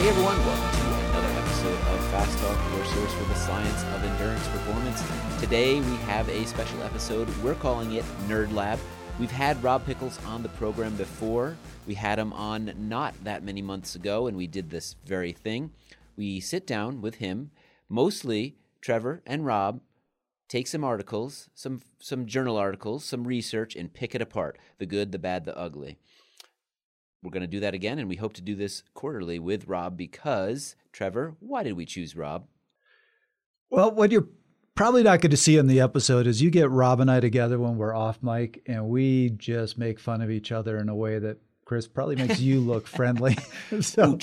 Hey everyone, welcome to another episode of Fast Talk, your source for the science of endurance performance. Today we have a special episode. We're calling it Nerd Lab. We've had Rob Pickels on the program before. We had him on not that many months ago, and we did this very thing. We sit down with him, mostly Trevor and Rob, take some articles, some some journal articles, some research, and pick it apart: the good, the bad, the ugly. We're going to do that again, and we hope to do this quarterly with Rob because Trevor. Why did we choose Rob? Well, what you're probably not going to see in the episode is you get Rob and I together when we're off mic, and we just make fun of each other in a way that Chris probably makes you look friendly. so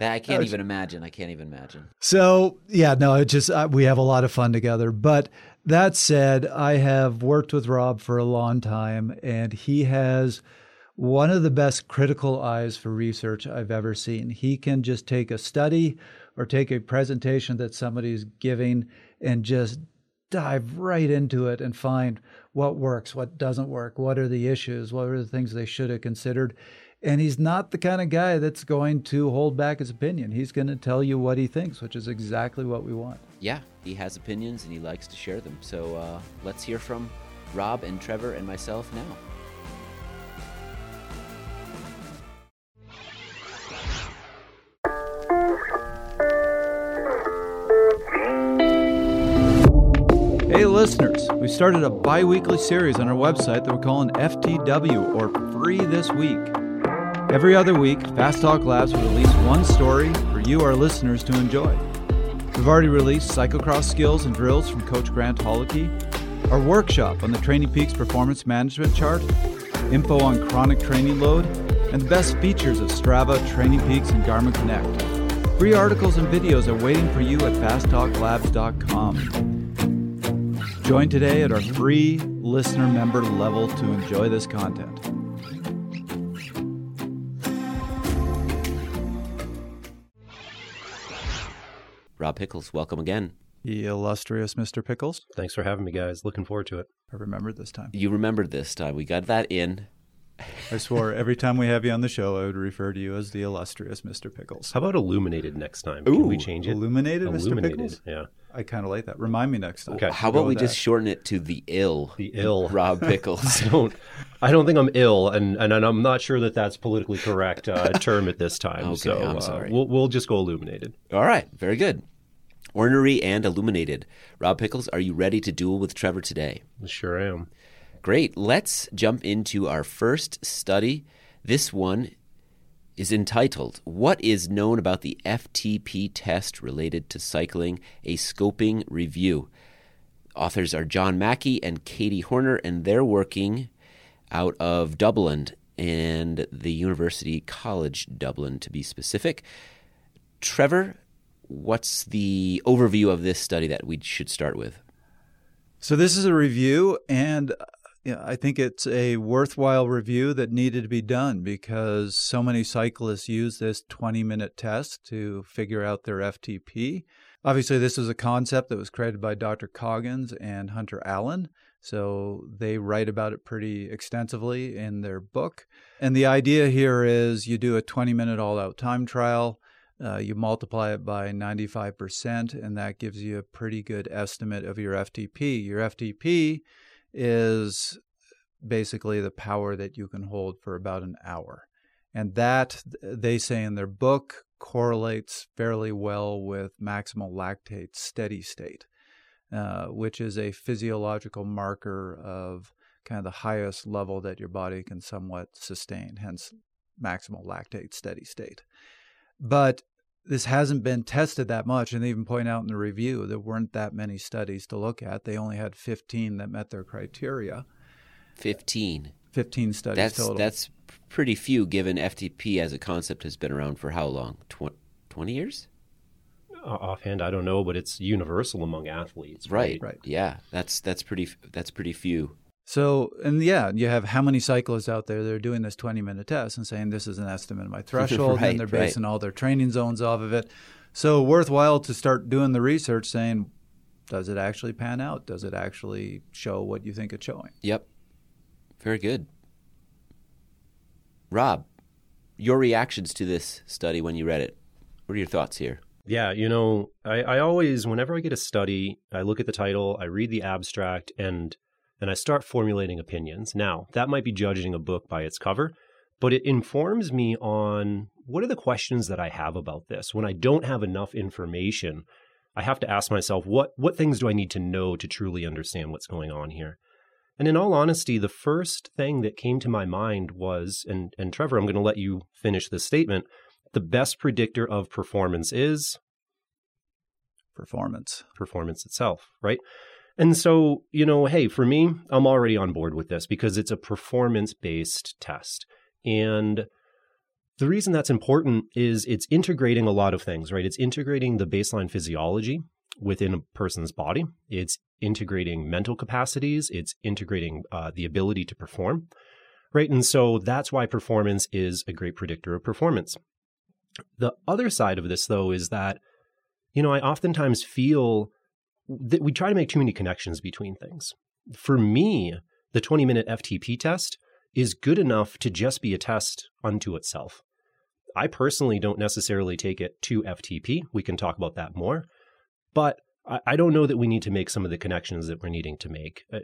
I can't even imagine. I can't even imagine. So yeah, no, it just uh, we have a lot of fun together. But that said, I have worked with Rob for a long time, and he has one of the best critical eyes for research I've ever seen. He can just take a study or take a presentation that somebody's giving and just dive right into it and find what works, what doesn't work, what are the issues, what are the things they should have considered. And he's not the kind of guy that's going to hold back his opinion. He's going to tell you what he thinks, which is exactly what we want. Yeah, he has opinions and he likes to share them. So uh, let's hear from Rob and Trevor and myself now. Hey, listeners, we started a bi weekly series on our website that we're calling FTW or Free This Week. Every other week, Fast Talk Labs will release one story for you, our listeners, to enjoy. We've already released cyclocross skills and drills from Coach Grant Holicky, our workshop on the Training Peaks Performance Management Chart, info on chronic training load, and the best features of Strava, Training Peaks, and Garmin Connect. Free articles and videos are waiting for you at fasttalklabs.com. Join today at our free listener member level to enjoy this content. Rob Pickels, welcome again. The illustrious Mr. Pickels. Thanks for having me, guys. Looking forward to it. I remembered this time. You remembered this time. We got that in. I swore every time we have you on the show, I would refer to you as the illustrious Mr. Pickels. How about illuminated next time? Ooh, Can we change it? Illuminated, illuminated. Mr. Pickels? Yeah. I kind of like that. Remind me next time. Okay. How about we just shorten it to the ill? The ill. Rob Pickels. I don't. I don't think I'm ill, and, and I'm not sure that that's politically correct uh, term at this time. okay, so I'm uh, sorry. we'll we'll just go illuminated. All right. Very good. Ornery and illuminated. Rob Pickels, are you ready to duel with Trevor today? Sure am. Great. Let's jump into our first study. This one is entitled What is Known About the FTP Test Related to Cycling? A Scoping Review. Authors are John Mackey and Katie Horner, and they're working out of Dublin and the University College Dublin, to be specific. Trevor, what's the overview of this study that we should start with? So, this is a review, and yeah, I think it's a worthwhile review that needed to be done because so many cyclists use this 20 minute test to figure out their FTP. Obviously, this is a concept that was created by Dr. Coggins and Hunter Allen. So they write about it pretty extensively in their book. And the idea here is you do a 20 minute all out time trial. Uh, you multiply it by 95%, and that gives you a pretty good estimate of your FTP. Your FTP is basically the power that you can hold for about an hour. And that, they say in their book, correlates fairly well with maximal lactate steady state, uh, which is a physiological marker of kind of the highest level that your body can somewhat sustain, hence maximal lactate steady state. But this hasn't been tested that much, and they even point out in the review there weren't that many studies to look at. They only had 15 that met their criteria. 15. 15 studies that's, total. That's pretty few, given FTP as a concept has been around for how long? 20 years? Uh, offhand, I don't know, but it's universal among athletes. Right. Right. Yeah, that's that's pretty that's pretty few. So, and yeah, you have how many cyclists out there that are doing this 20 minute test and saying this is an estimate of my threshold, right, and they're basing right. all their training zones off of it. So, worthwhile to start doing the research saying, does it actually pan out? Does it actually show what you think it's showing? Yep. Very good. Rob, your reactions to this study when you read it? What are your thoughts here? Yeah, you know, I, I always, whenever I get a study, I look at the title, I read the abstract, and and I start formulating opinions. Now, that might be judging a book by its cover, but it informs me on what are the questions that I have about this. When I don't have enough information, I have to ask myself, what what things do I need to know to truly understand what's going on here? And in all honesty, the first thing that came to my mind was, and, and Trevor, I'm going to let you finish this statement the best predictor of performance is performance performance itself right and so you know hey for me i'm already on board with this because it's a performance based test. And the reason that's important is it's integrating a lot of things right? It's integrating the baseline physiology within a person's body. It's integrating mental capacities. It's integrating uh, the ability to perform right? And so that's why performance is a great predictor of performance. The other side of this, though, is that, you know, I oftentimes feel that we try to make too many connections between things. For me, the 20 minute FTP test is good enough to just be a test unto itself. I personally don't necessarily take it to FTP. We can talk about that more. But I don't know that we need to make some of the connections that we're needing to make. Uh,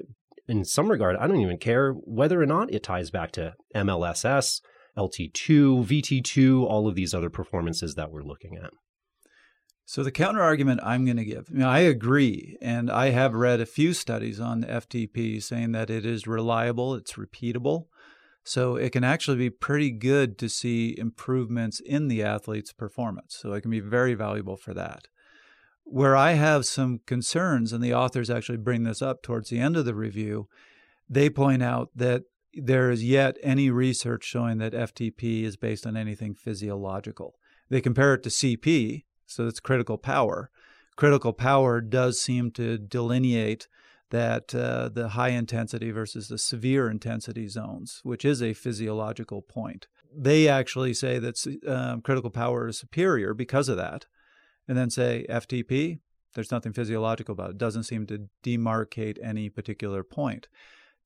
in some regard, I don't even care whether or not it ties back to MLSS, LT2, VT2, all of these other performances that we're looking at. So the counter argument I'm going to give, I, mean, I agree, and I have read a few studies on the FTP saying that it is reliable, it's repeatable, so it can actually be pretty good to see improvements in the athlete's performance. So it can be very valuable for that. Where I have some concerns, and the authors actually bring this up towards the end of the review, they point out that there is yet any research showing that FTP is based on anything physiological. They compare it to CP, so it's critical power. Critical power does seem to delineate that uh, the high intensity versus the severe intensity zones, which is a physiological point. They actually say that um, critical power is superior because of that, and then say FTP, there's nothing physiological about it. it doesn't seem to demarcate any particular point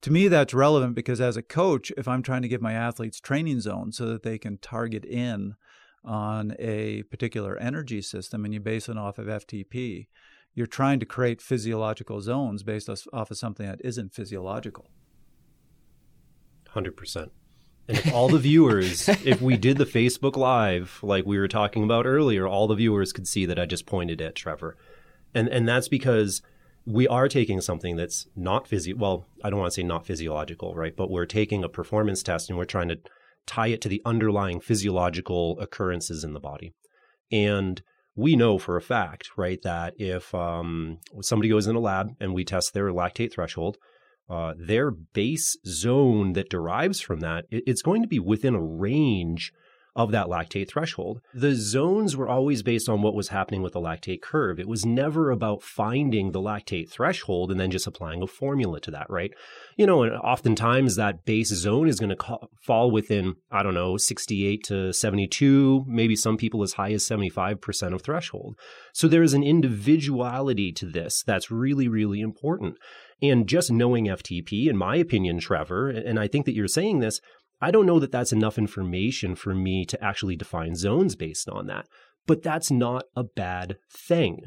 to me that's relevant because as a coach if i'm trying to give my athletes training zones so that they can target in on a particular energy system and you base it off of ftp you're trying to create physiological zones based off of something that isn't physiological. 100% and if all the viewers if we did the facebook live like we were talking about earlier all the viewers could see that i just pointed at trevor. And and that's because we are taking something that's not physio well i don't want to say not physiological right but we're taking a performance test and we're trying to tie it to the underlying physiological occurrences in the body. And we know for a fact right that if um, somebody goes in a lab and we test their lactate threshold uh, their base zone that derives from that it's going to be within a range of that lactate threshold. The zones were always based on what was happening with the lactate curve. It was never about finding the lactate threshold and then just applying a formula to that, right? You know, and oftentimes that base zone is going to ca- fall within, I don't know, 68 to 72, maybe some people as high as 75% of threshold. So there is an individuality to this that's really, really important. And just knowing FTP, in my opinion, Trevor, and I think that you're saying this, I don't know that that's enough information for me to actually define zones based on that. But that's not a bad thing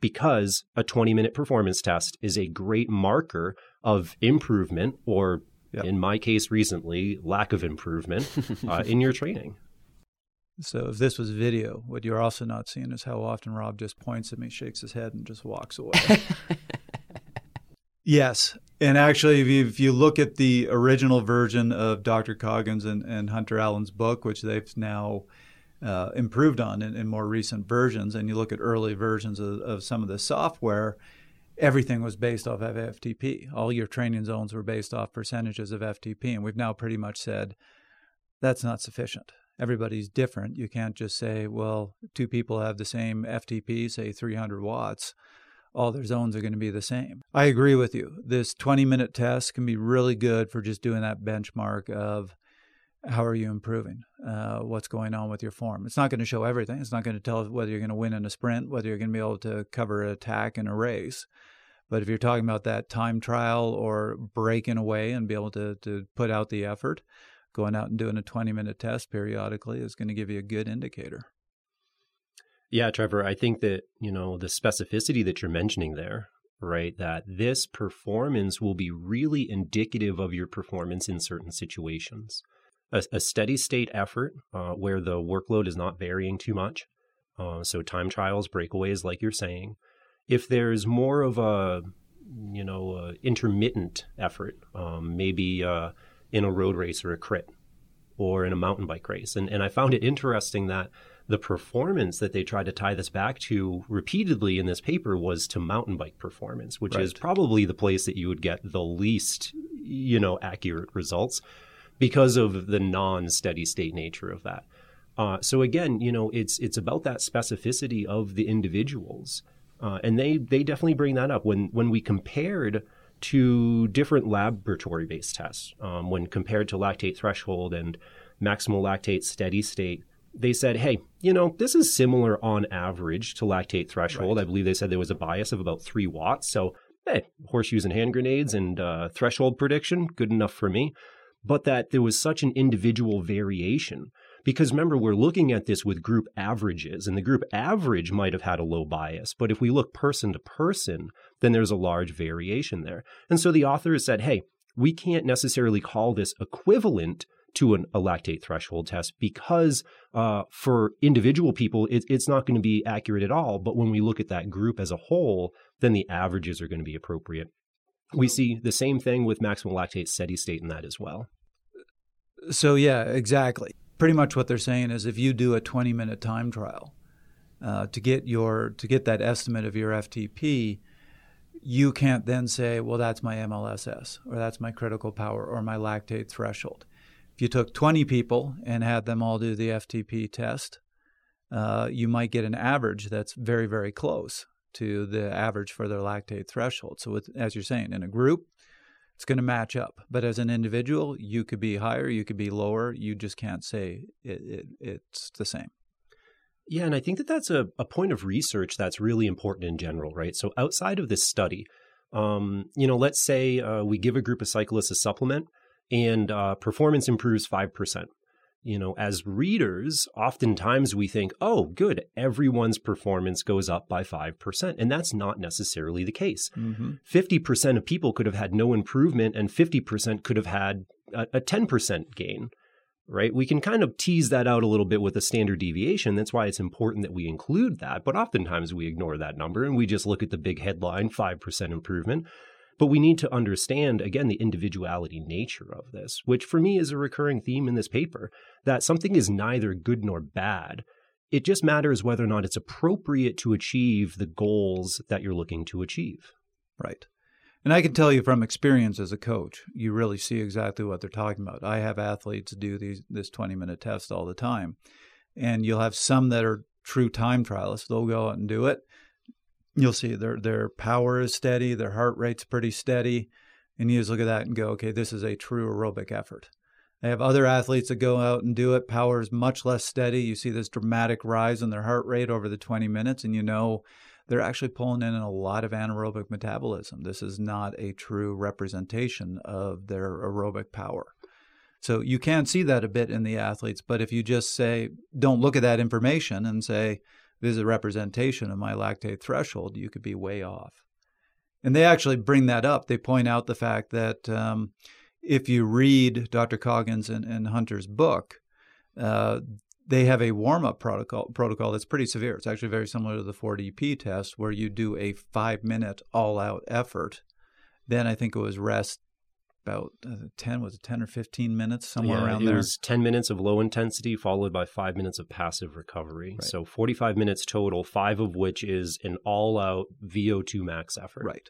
because a 20 minute performance test is a great marker of improvement, or yep. in my case recently, lack of improvement uh, in your training. So if this was video, what you're also not seeing is how often Rob just points at me, shakes his head, and just walks away. Yes. And actually, if you, if you, look at the original version of Dr. Coggins and, and Hunter Allen's book, which they've now uh, improved on in, in, more recent versions, and you look at early versions of, of, some of the software, everything was based off of FTP. All your training zones were based off percentages of FTP. And we've now pretty much said that's not sufficient. Everybody's different. You can't just say, well, two people have the same FTP, say 300 watts all their zones are going to be the same. I agree with you. This 20 minute test can be really good for just doing that benchmark of how are you improving? Uh, what's going on with your form? It's not going to show everything. It's not going to tell whether you're going to win in a sprint, whether you're going to be able to cover an attack in a race. But if you're talking about that time trial or breaking away and be able to, to put out the effort, going out and doing a 20 minute test periodically is going to give you a good indicator. Yeah, Trevor, I think that, you know, the specificity that you're mentioning there, right, that this performance will be really indicative of your performance in certain situations. A, a steady state effort uh, where the workload is not varying too much. Uh, so time trials, breakaways, like you're saying. If there's more of a, you know, intermittent effort, um, maybe uh, in a road race or a crit or in a mountain bike race. And, and I found it interesting that the performance that they tried to tie this back to repeatedly in this paper was to mountain bike performance, which right. is probably the place that you would get the least, you know, accurate results because of the non-steady state nature of that. Uh, so again, you know, it's it's about that specificity of the individuals, uh, and they they definitely bring that up when when we compared to different laboratory-based tests. Um, when compared to lactate threshold and maximal lactate steady state, they said, hey, you know, this is similar on average to lactate threshold. Right. I believe they said there was a bias of about three watts. So, hey, horseshoes and hand grenades and uh, threshold prediction, good enough for me. But that there was such an individual variation. Because remember, we're looking at this with group averages, and the group average might have had a low bias. But if we look person to person, then there's a large variation there. And so the authors said, hey, we can't necessarily call this equivalent to an, a lactate threshold test because uh, for individual people, it, it's not going to be accurate at all. But when we look at that group as a whole, then the averages are going to be appropriate. We see the same thing with maximal lactate steady state in that as well. So, yeah, exactly. Pretty much what they're saying is if you do a 20 minute time trial uh, to get your to get that estimate of your FTP, you can't then say, well, that's my MLSS or that's my critical power or my lactate threshold. If you took 20 people and had them all do the FTP test, uh, you might get an average that's very, very close to the average for their lactate threshold. So, with, as you're saying, in a group, it's going to match up. But as an individual, you could be higher, you could be lower. You just can't say it, it, it's the same. Yeah, and I think that that's a, a point of research that's really important in general, right? So, outside of this study, um, you know, let's say uh, we give a group of cyclists a supplement and uh, performance improves 5%. You know, as readers, oftentimes we think, oh, good, everyone's performance goes up by 5%. And that's not necessarily the case. Mm-hmm. 50% of people could have had no improvement, and 50% could have had a, a 10% gain right? We can kind of tease that out a little bit with a standard deviation. That's why it's important that we include that. But oftentimes we ignore that number and we just look at the big headline 5% improvement. But we need to understand, again, the individuality nature of this, which for me is a recurring theme in this paper that something is neither good nor bad. It just matters whether or not it's appropriate to achieve the goals that you're looking to achieve. Right. And I can tell you from experience as a coach, you really see exactly what they're talking about. I have athletes do these this 20 minute test all the time. And you'll have some that are true time trialists. They'll go out and do it you'll see their their power is steady, their heart rate's pretty steady, and you just look at that and go, okay, this is a true aerobic effort. I have other athletes that go out and do it. Power is much less steady. You see this dramatic rise in their heart rate over the 20 minutes, and you know they're actually pulling in a lot of anaerobic metabolism. This is not a true representation of their aerobic power. So you can see that a bit in the athletes, but if you just say, don't look at that information and say, this is a representation of my lactate threshold, you could be way off. And they actually bring that up. They point out the fact that um, if you read Dr. Coggins and, and Hunter's book, uh, they have a warm up protocol, protocol that's pretty severe. It's actually very similar to the 4DP test, where you do a five minute all out effort. Then I think it was rest about uh, 10 was it 10 or 15 minutes somewhere yeah, around it there? was 10 minutes of low intensity followed by 5 minutes of passive recovery. Right. so 45 minutes total 5 of which is an all out VO2 max effort. Right.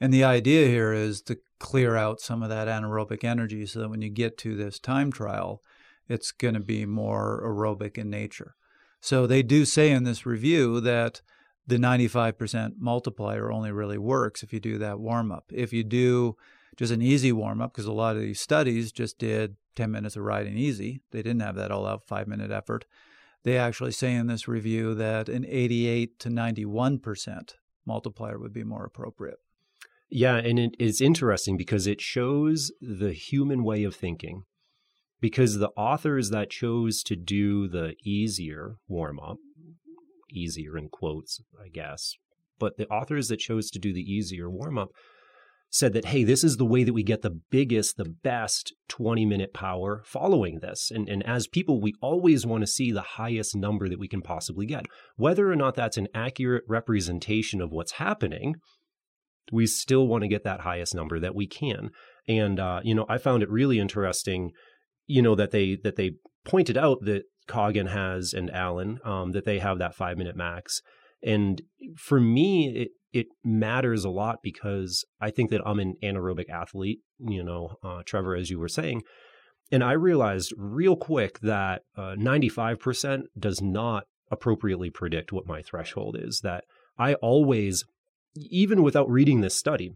And the idea here is to clear out some of that anaerobic energy so that when you get to this time trial it's going to be more aerobic in nature. So they do say in this review that the 95% multiplier only really works if you do that warm up if you do just an easy warm up because a lot of these studies just did 10 minutes of riding easy. They didn't have that all out five minute effort. They actually say in this review that an 88 to 91% multiplier would be more appropriate. Yeah, and it is interesting because it shows the human way of thinking. Because the authors that chose to do the easier warm up, easier in quotes, I guess. But the authors that chose to do the easier warm up said that, hey, this is the way that we get the biggest, the best 20 minute power following this. And, and as people, we always want to see the highest number that we can possibly get. Whether or not that's an accurate representation of what's happening, we still want to get that highest number that we can. And, uh, you know, I found it really interesting, you know, that they, that they pointed out that Coggan has and Allen, um, that they have that five minute max. And for me, it, it matters a lot because I think that I'm an anaerobic athlete, you know, uh, Trevor, as you were saying. And I realized real quick that uh, 95% does not appropriately predict what my threshold is. That I always, even without reading this study,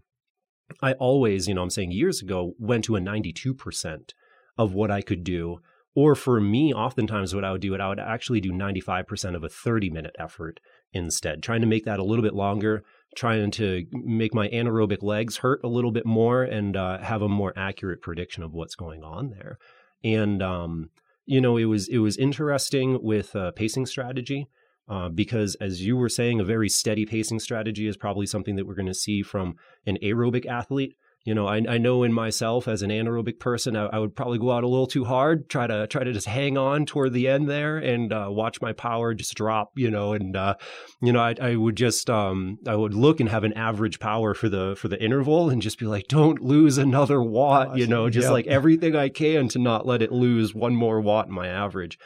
I always, you know, I'm saying years ago, went to a 92% of what I could do. Or for me, oftentimes what I would do, it I would actually do 95% of a 30 minute effort instead, trying to make that a little bit longer, trying to make my anaerobic legs hurt a little bit more and uh, have a more accurate prediction of what's going on there. And um, you know, it was it was interesting with uh, pacing strategy. Uh, because as you were saying, a very steady pacing strategy is probably something that we're going to see from an aerobic athlete you know, I, I know in myself as an anaerobic person, I, I, would probably go out a little too hard, try to try to just hang on toward the end there and uh, watch my power just drop. You know, and uh, you know, I, I would just um, I would look and have an average power for the for the interval and just be like, don't lose another watt. You know, just like everything I can to not let it lose one more watt in my average.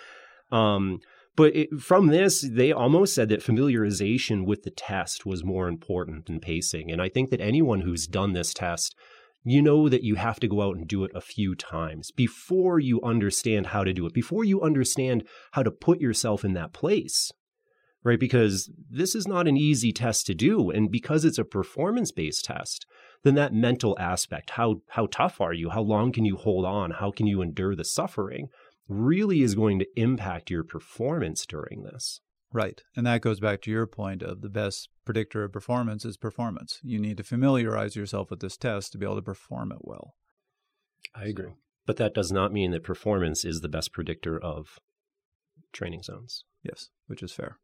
Um, but it, from this, they almost said that familiarization with the test was more important than pacing. And I think that anyone who's done this test you know that you have to go out and do it a few times before you understand how to do it, before you understand how to put yourself in that place, right? Because this is not an easy test to do. And because it's a performance based test, then that mental aspect, how, how tough are you? How long can you hold on? How can you endure the suffering? Really is going to impact your performance during this. Right. And that goes back to your point of the best predictor of performance is performance. You need to familiarize yourself with this test to be able to perform it well. I agree. But that does not mean that performance is the best predictor of training zones. Yes, which is fair.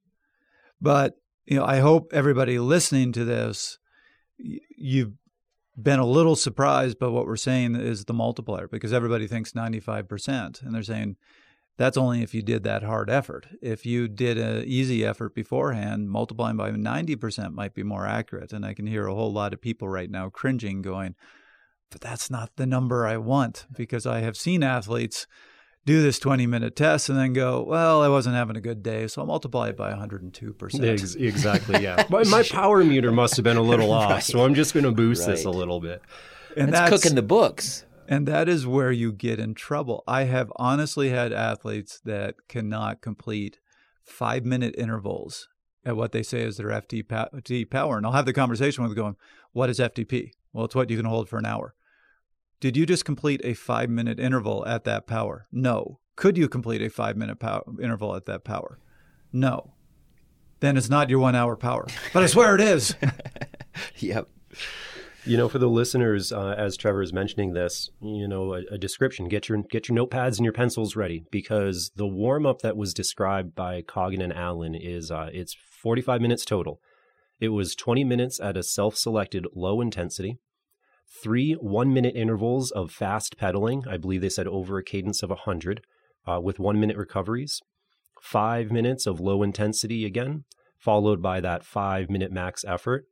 But, you know, I hope everybody listening to this you've been a little surprised by what we're saying is the multiplier because everybody thinks 95% and they're saying that's only if you did that hard effort. If you did an easy effort beforehand, multiplying by 90% might be more accurate. And I can hear a whole lot of people right now cringing, going, but that's not the number I want because I have seen athletes do this 20 minute test and then go, well, I wasn't having a good day, so I'll multiply it by 102%. exactly, yeah. my, my, power meter must have been a little off, right. so I'm just going to boost right. this a little bit. And that's, that's cooking the books. And that is where you get in trouble. I have honestly had athletes that cannot complete five minute intervals at what they say is their FTP power. And I'll have the conversation with them going, What is FTP? Well, it's what you can hold for an hour. Did you just complete a five minute interval at that power? No. Could you complete a five minute pow- interval at that power? No. Then it's not your one hour power. But I swear it is. yep. You know, for the listeners, uh, as Trevor is mentioning this, you know, a, a, description. Get your get your notepads and your pencils ready because the warm up that was described by Coggan and Allen is uh, it's 45 minutes total. It was 20 minutes at a self selected low intensity, three one minute intervals of fast pedaling. I believe they said over a cadence of 100 uh, with one minute recoveries, five minutes of low intensity again, followed by that five minute max effort,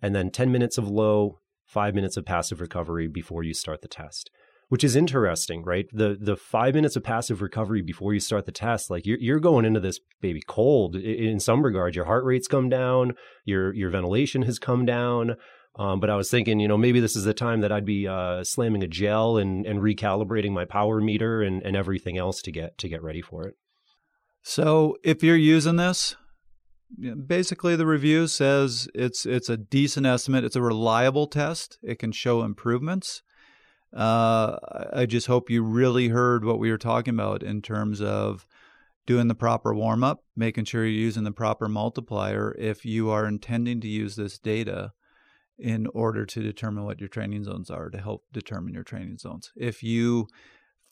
and then 10 minutes of low, five minutes of passive recovery before you start the test which is interesting, right? The the five minutes of passive recovery before you start the test, like you're you're going into this baby cold. In some regard, your heart rate's come down, your your ventilation has come down. Um, but I was thinking, you know, maybe this is the time that I'd be uh, slamming a gel and and recalibrating my power meter and and everything else to get to get ready for it. So if you're using this, basically the review says it's it's a decent estimate. It's a reliable test. It can show improvements. Uh, I just hope you really heard what we were talking about in terms of doing the proper warm up, making sure you're using the proper multiplier if you are intending to use this data in order to determine what your training zones are to help determine your training zones. If you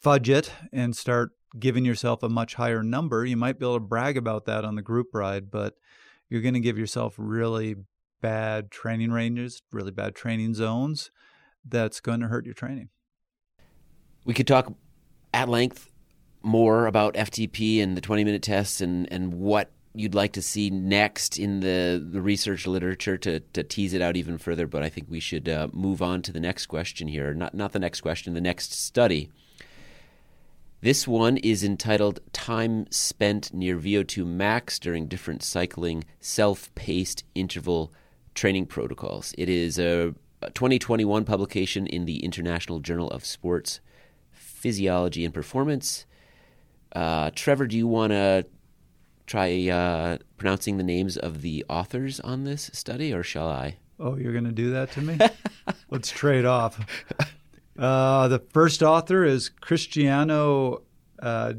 fudge it and start giving yourself a much higher number, you might be able to brag about that on the group ride, but you're going to give yourself really bad training ranges, really bad training zones. That's going to hurt your training. We could talk at length more about FTP and the 20 minute tests and, and what you'd like to see next in the, the research literature to, to tease it out even further. But I think we should uh, move on to the next question here. Not, not the next question, the next study. This one is entitled Time Spent Near VO2 Max During Different Cycling Self Paced Interval Training Protocols. It is a 2021 publication in the International Journal of Sports Physiology and Performance. Uh, Trevor, do you want to try uh, pronouncing the names of the authors on this study, or shall I? Oh, you're going to do that to me? Let's trade off. Uh, the first author is Cristiano uh,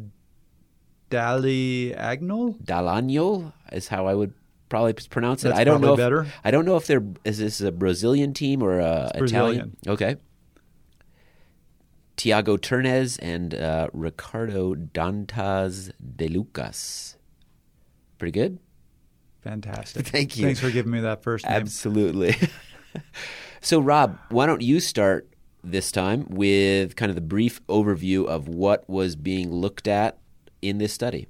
Dall'Agnol. Dall'Agnol is how I would probably pronounce it. That's I don't know. If, better. I don't know if they're is this a Brazilian team or a it's Italian? Okay. Tiago Turnes and uh, Ricardo Dantas de Lucas. Pretty good. Fantastic. Thank you. Thanks for giving me that first name. Absolutely. so, Rob, why don't you start this time with kind of the brief overview of what was being looked at in this study?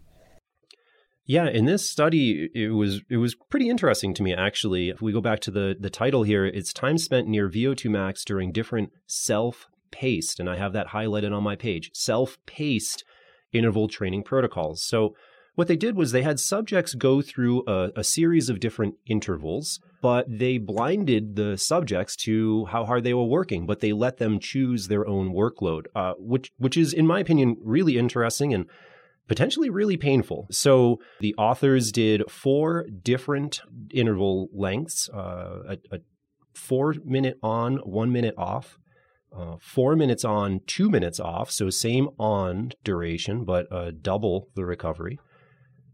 Yeah, in this study, it was it was pretty interesting to me actually. If we go back to the the title here, it's time spent near VO2 max during different self-paced, and I have that highlighted on my page. Self-paced interval training protocols. So what they did was they had subjects go through a, a, series of different intervals, but they blinded the subjects to how hard they were working, but they let them choose their own workload, uh, which which is, in my opinion, really interesting and potentially really painful. So the authors did four different interval lengths: uh, a, a, four minute on, one minute off. Uh, four minutes on, two minutes off, so same on duration, but uh, double the recovery.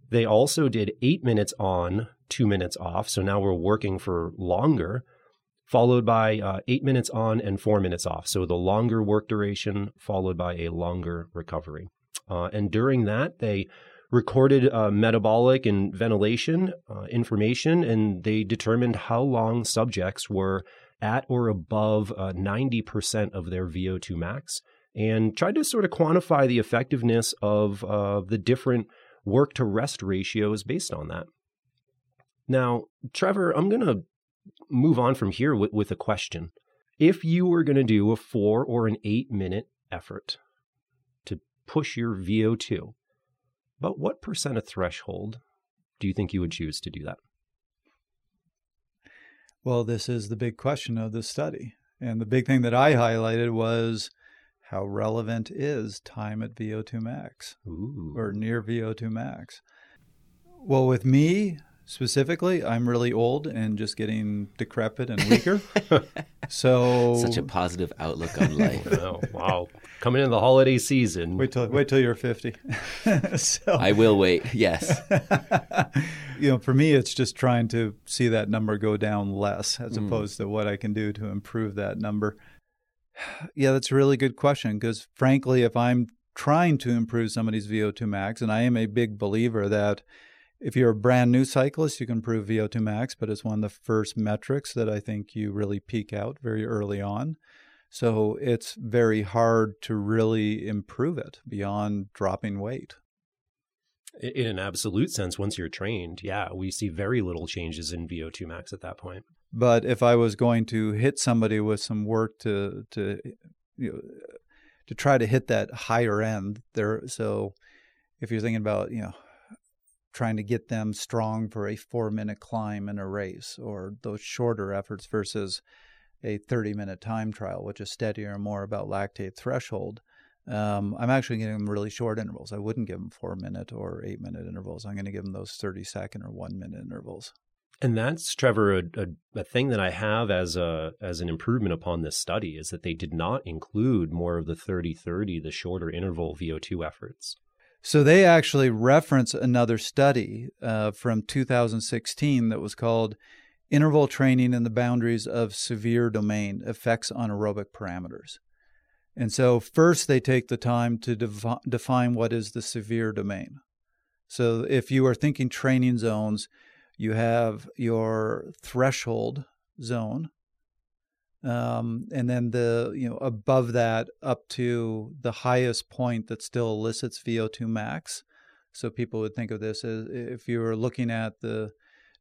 They also did eight minutes on, two minutes off. So now we're working for longer, followed by uh, eight minutes on and four minutes off. So the longer work duration, followed by a longer recovery. Uh, and during that, they recorded uh, metabolic and ventilation uh, information, and they determined how long subjects were at or above 90% of their VO2 max and tried to sort of quantify the effectiveness of uh, the different work to rest ratio is based on that. Now, Trevor, I'm going to move on from here with, with a question. If you were going to do a four or an eight minute effort to push your VO2, but what percent of threshold do you think you would choose to do that? Well, this is the big question of this study. And the big thing that I highlighted was how relevant is time at VO2 max Ooh. or near VO2 max? Well, with me specifically, I'm really old and just getting decrepit and weaker. so Such a positive outlook on life. oh, wow. Coming into the holiday season. wait till wait till you're 50. so I will wait. Yes. you know, for me, it's just trying to see that number go down less as Mm. opposed to what I can do to improve that number. Yeah, that's a really good question because, frankly, if I'm trying to improve somebody's VO2 max, and I am a big believer that if you're a brand new cyclist, you can improve VO2 max, but it's one of the first metrics that I think you really peak out very early on. So it's very hard to really improve it beyond dropping weight. In an absolute sense, once you're trained, yeah, we see very little changes in VO2 max at that point. But if I was going to hit somebody with some work to to you know to try to hit that higher end there, so if you're thinking about you know trying to get them strong for a four minute climb in a race or those shorter efforts versus a 30 minute time trial, which is steadier and more about lactate threshold. Um, I'm actually giving them really short intervals. I wouldn't give them four minute or eight minute intervals. I'm going to give them those 30 second or one minute intervals. And that's Trevor a, a, a, thing that I have as a as an improvement upon this study is that they did not include more of the 30-30, the shorter interval VO2 efforts. So they actually reference another study uh, from 2016 that was called "Interval Training in the Boundaries of Severe Domain: Effects on Aerobic Parameters." And so first they take the time to defi- define what is the severe domain. So if you are thinking training zones, You have your threshold zone, um, and then the you know above that up to the highest point that still elicits VO2 max. So people would think of this as if you were looking at the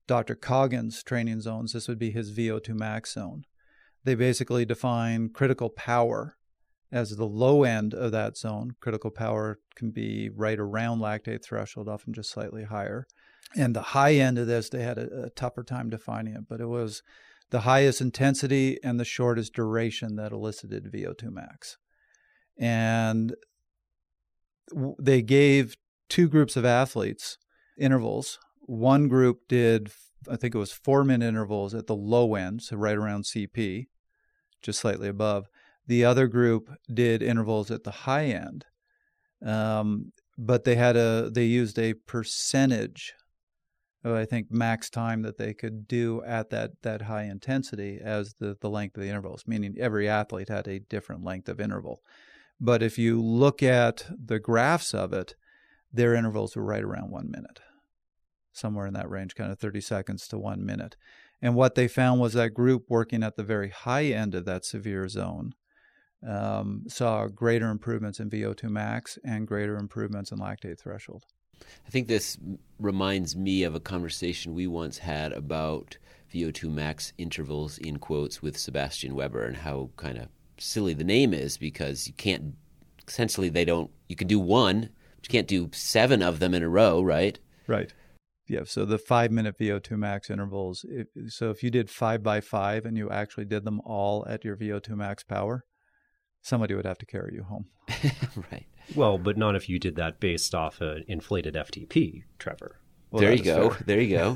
Dr. Coggins training zones, this would be his VO2 max zone. They basically define critical power as the low end of that zone. Critical power can be right around lactate threshold, often just slightly higher. And the high end of this, they had a, a tougher time defining it, but it was the highest intensity and the shortest duration that elicited VO2 max. And they gave two groups of athletes intervals. One group did, I think it was four minute intervals at the low end, so right around CP, just slightly above. The other group did intervals at the high end, um, but they had a they used a percentage I think max time that they could do at that that high intensity as the the length of the intervals. Meaning every athlete had a different length of interval. But if you look at the graphs of it, their intervals were right around one minute, somewhere in that range, kind of 30 seconds to one minute. And what they found was that group working at the very high end of that severe zone um, saw greater improvements in VO2 max and greater improvements in lactate threshold. I think this reminds me of a conversation we once had about VO2 max intervals in quotes with Sebastian Weber and how kind of silly the name is because you can't essentially they don't you can do one but you can't do seven of them in a row right right yeah so the five minute vo2 max intervals if, so if you did five by five and you actually did them all at your vo2 max power somebody would have to carry you home. right. Well, but not if you did that based off an inflated FTP, Trevor. Well, there you go. There you go.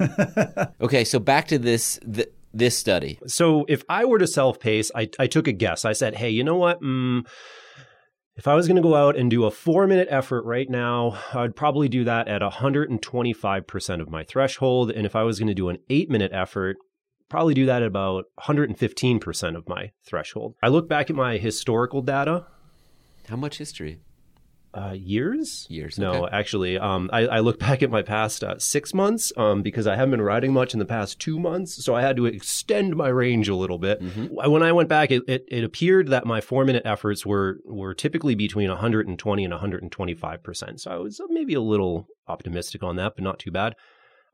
okay, so back to this th- this study. So if I were to self pace, I, I took a guess. I said, hey, you know what? Mm, if I was going to go out and do a four minute effort right now, I'd probably do that at 125% of my threshold. And if I was going to do an eight minute effort, probably do that at about 115% of my threshold. I look back at my historical data. How much history? Uh, years? Years. No, okay. actually, um, I, I, look back at my past uh, six months um, because I haven't been riding much in the past two months, so I had to extend my range a little bit. Mm-hmm. When I went back, it, it, it, appeared that my four minute efforts were were typically between 120 and 125 percent. So I was maybe a little optimistic on that, but not too bad.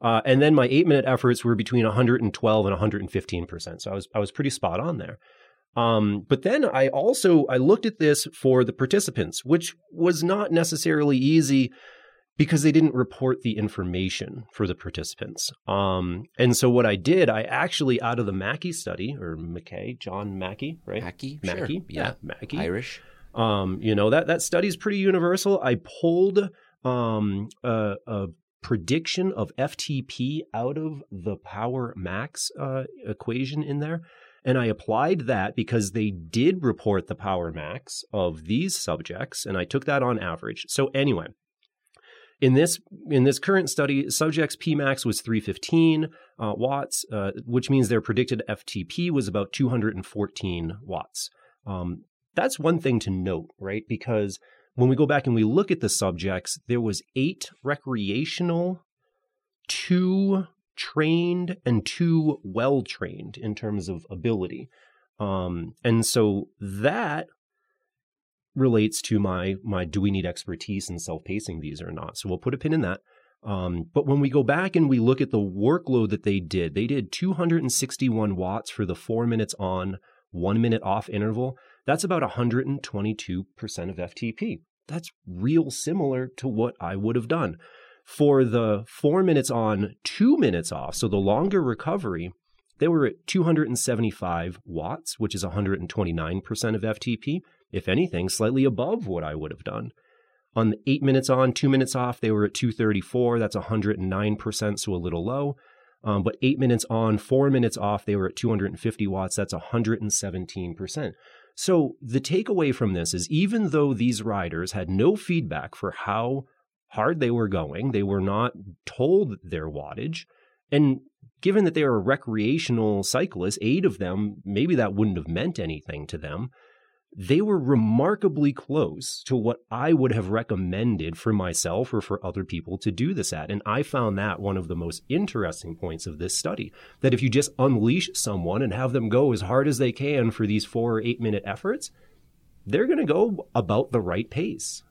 Uh, and then my eight minute efforts were between 112 and 115 percent. So I was I was pretty spot on there. Um, but then I also I looked at this for the participants, which was not necessarily easy because they didn't report the information for the participants. Um, and so what I did, I actually out of the Mackey study or McKay, John Mackey, right? Mackey, Mackey, sure. yeah, yeah, Mackey, Irish. Um, you know that that study is pretty universal. I pulled um, a, a prediction of FTP out of the Power Max uh, equation in there. And I applied that because they did report the Power Max of these subjects, and I took that on average. So, anyway, in this in this current study, subjects Pmax was 315 uh, watts, uh, which means their predicted FTP was about 214 watts. Um, that's one thing to note, right? Because when we go back and we look at the subjects, there was eight recreational, two trained, and too well trained in terms of ability. Um, and so that relates to my my do we need expertise in self pacing these or not? So we'll put a pin in that. Um, but when we go back and we look at the workload that they did, they did 261 watts for the four minutes on, one minute off interval. That's about 122% of FTP. That's real similar to what I would have done. For the four minutes on, two minutes off, so the longer recovery, they were at 275 watts, which is 129% of FTP. If anything, slightly above what I would have done. On the eight minutes on, two minutes off, they were at 234. That's 109%, so a little low. Um, but eight minutes on, four minutes off, they were at 250 watts. That's 117%. So the takeaway from this is even though these riders had no feedback for how hard they were going, they were not told their wattage. And given that they were recreational cyclists, eight of them, maybe that wouldn't have meant anything to them. they were remarkably close to what I would have recommended for myself or for other people to do this at. And I found that one of the most interesting points of this study that if you just unleash someone and have them go as hard as they can for these four or eight minute efforts, they're going to go about the right pace.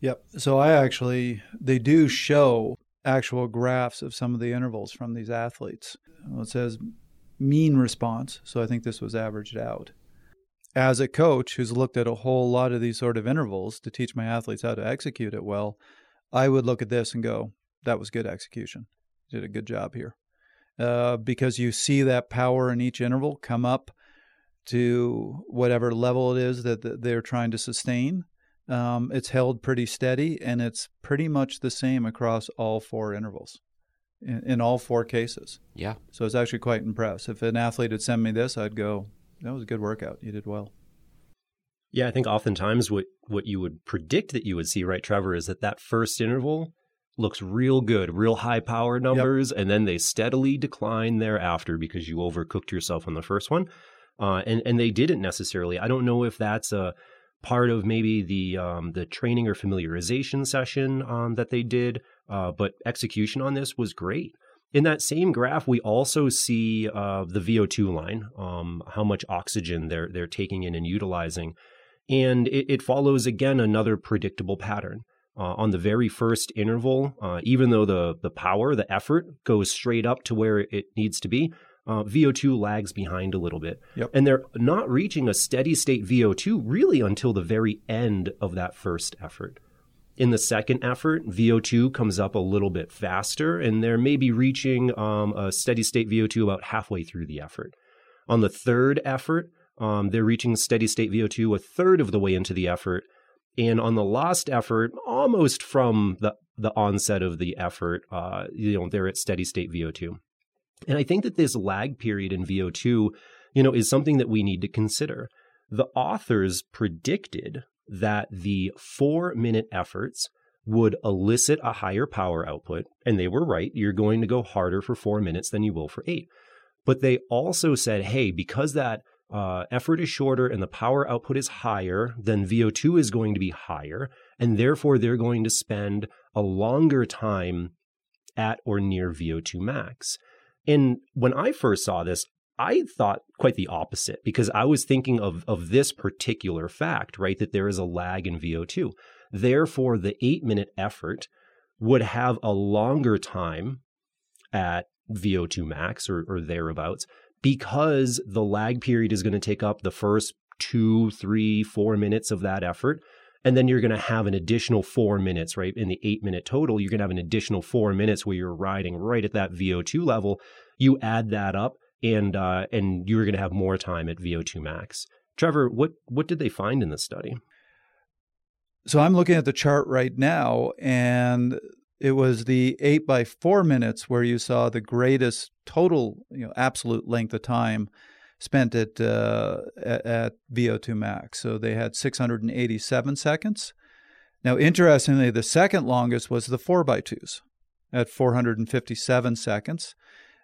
Yep. So I actually, they do show actual graphs of some of the intervals from these athletes. It says mean response. So I think this was averaged out as a coach who's looked at a whole lot of these sort of intervals to teach my athletes how to execute it well, I would look at this and go, that was good execution. Did a good job here. Uh, because you see that power in each interval come up to whatever level it is that they're trying to sustain. Um, it's held pretty steady and it's pretty much the same across all four intervals in, in all four cases. Yeah. So it's actually quite impressive. If an athlete had sent me this, I'd go, that was a good workout. You did well. Yeah, I think oftentimes what what you would predict that you would see, right, Trevor, is that that first interval looks real good, real high power numbers, yep. and then they steadily decline thereafter because you overcooked yourself on the first one, uh, and and they didn't necessarily. I don't know if that's a part of maybe the um, the training or familiarization session um, that they did, uh, but execution on this was great. In that same graph, we also see uh, the VO2 line, um, how much oxygen they're they're taking in and utilizing, and it, it follows again another predictable pattern. Uh, on the very first interval, uh, even though the the power, the effort goes straight up to where it needs to be, uh, VO2 lags behind a little bit. Yep. And they're not reaching a steady state VO2 really until the very end of that first effort. In the second effort, VO2 comes up a little bit faster, and they're maybe reaching um, a steady state VO2 about halfway through the effort. On the third effort, um, they're reaching steady state VO2 a third of the way into the effort. And on the last effort, almost from the, the onset of the effort, uh, you know, they're at steady state VO2. And I think that this lag period in VO2, you know, is something that we need to consider. The authors predicted that the four minute efforts would elicit a higher power output. And they were right. You're going to go harder for four minutes than you will for eight. But they also said, hey, because that uh, effort is shorter and the power output is higher, then VO2 is going to be higher. And therefore, they're going to spend a longer time at or near VO2 max. And when I first saw this, I thought quite the opposite because I was thinking of, of this particular fact, right? That there is a lag in VO2. Therefore, the eight minute effort would have a longer time at VO2 max or, or thereabouts because the lag period is going to take up the first two, three, four minutes of that effort. And then you're going to have an additional four minutes, right? In the eight minute total, you're going to have an additional four minutes where you're riding right at that VO2 level. You add that up and uh, and you were going to have more time at VO2 max. Trevor, what what did they find in this study? So I'm looking at the chart right now, and it was the eight by four minutes where you saw the greatest total, you know, absolute length of time spent at uh, at, at VO2 max. So they had 687 seconds. Now, interestingly, the second longest was the four by twos at 457 seconds.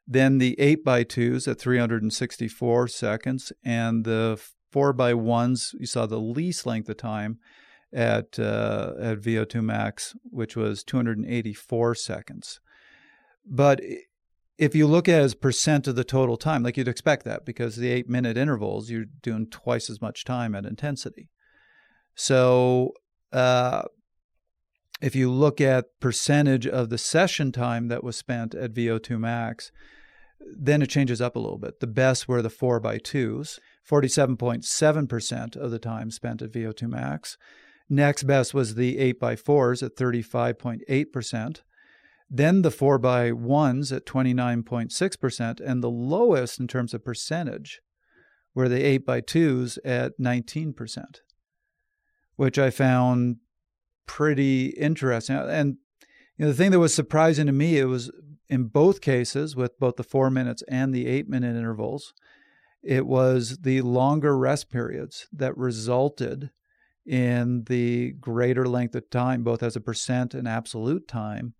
Then the 8 by 2s at 364 seconds, and the 4 by 1s, you saw the least length of time at, uh, at VO2 max, which was 284 seconds. But if you look at as percent of the total time, like you'd expect that because the eight minute intervals, you're doing twice as much time at intensity. So uh, if you look at percentage of the session time that was spent at VO2 max, then it changes up a little bit. The best were the 4 by 2s, 47.7% of the time spent at VO2 max. Next best was the 8 by 4s at 35.8%. Then the 4 by 1s at 29.6%. And the lowest in terms of percentage were the 8 by 2s at 19%, which I found pretty interesting. And you know, the thing that was surprising to me, it was in both cases, with both the four minutes and the eight minute intervals, it was the longer rest periods that resulted in the greater length of time, both as a percent and absolute time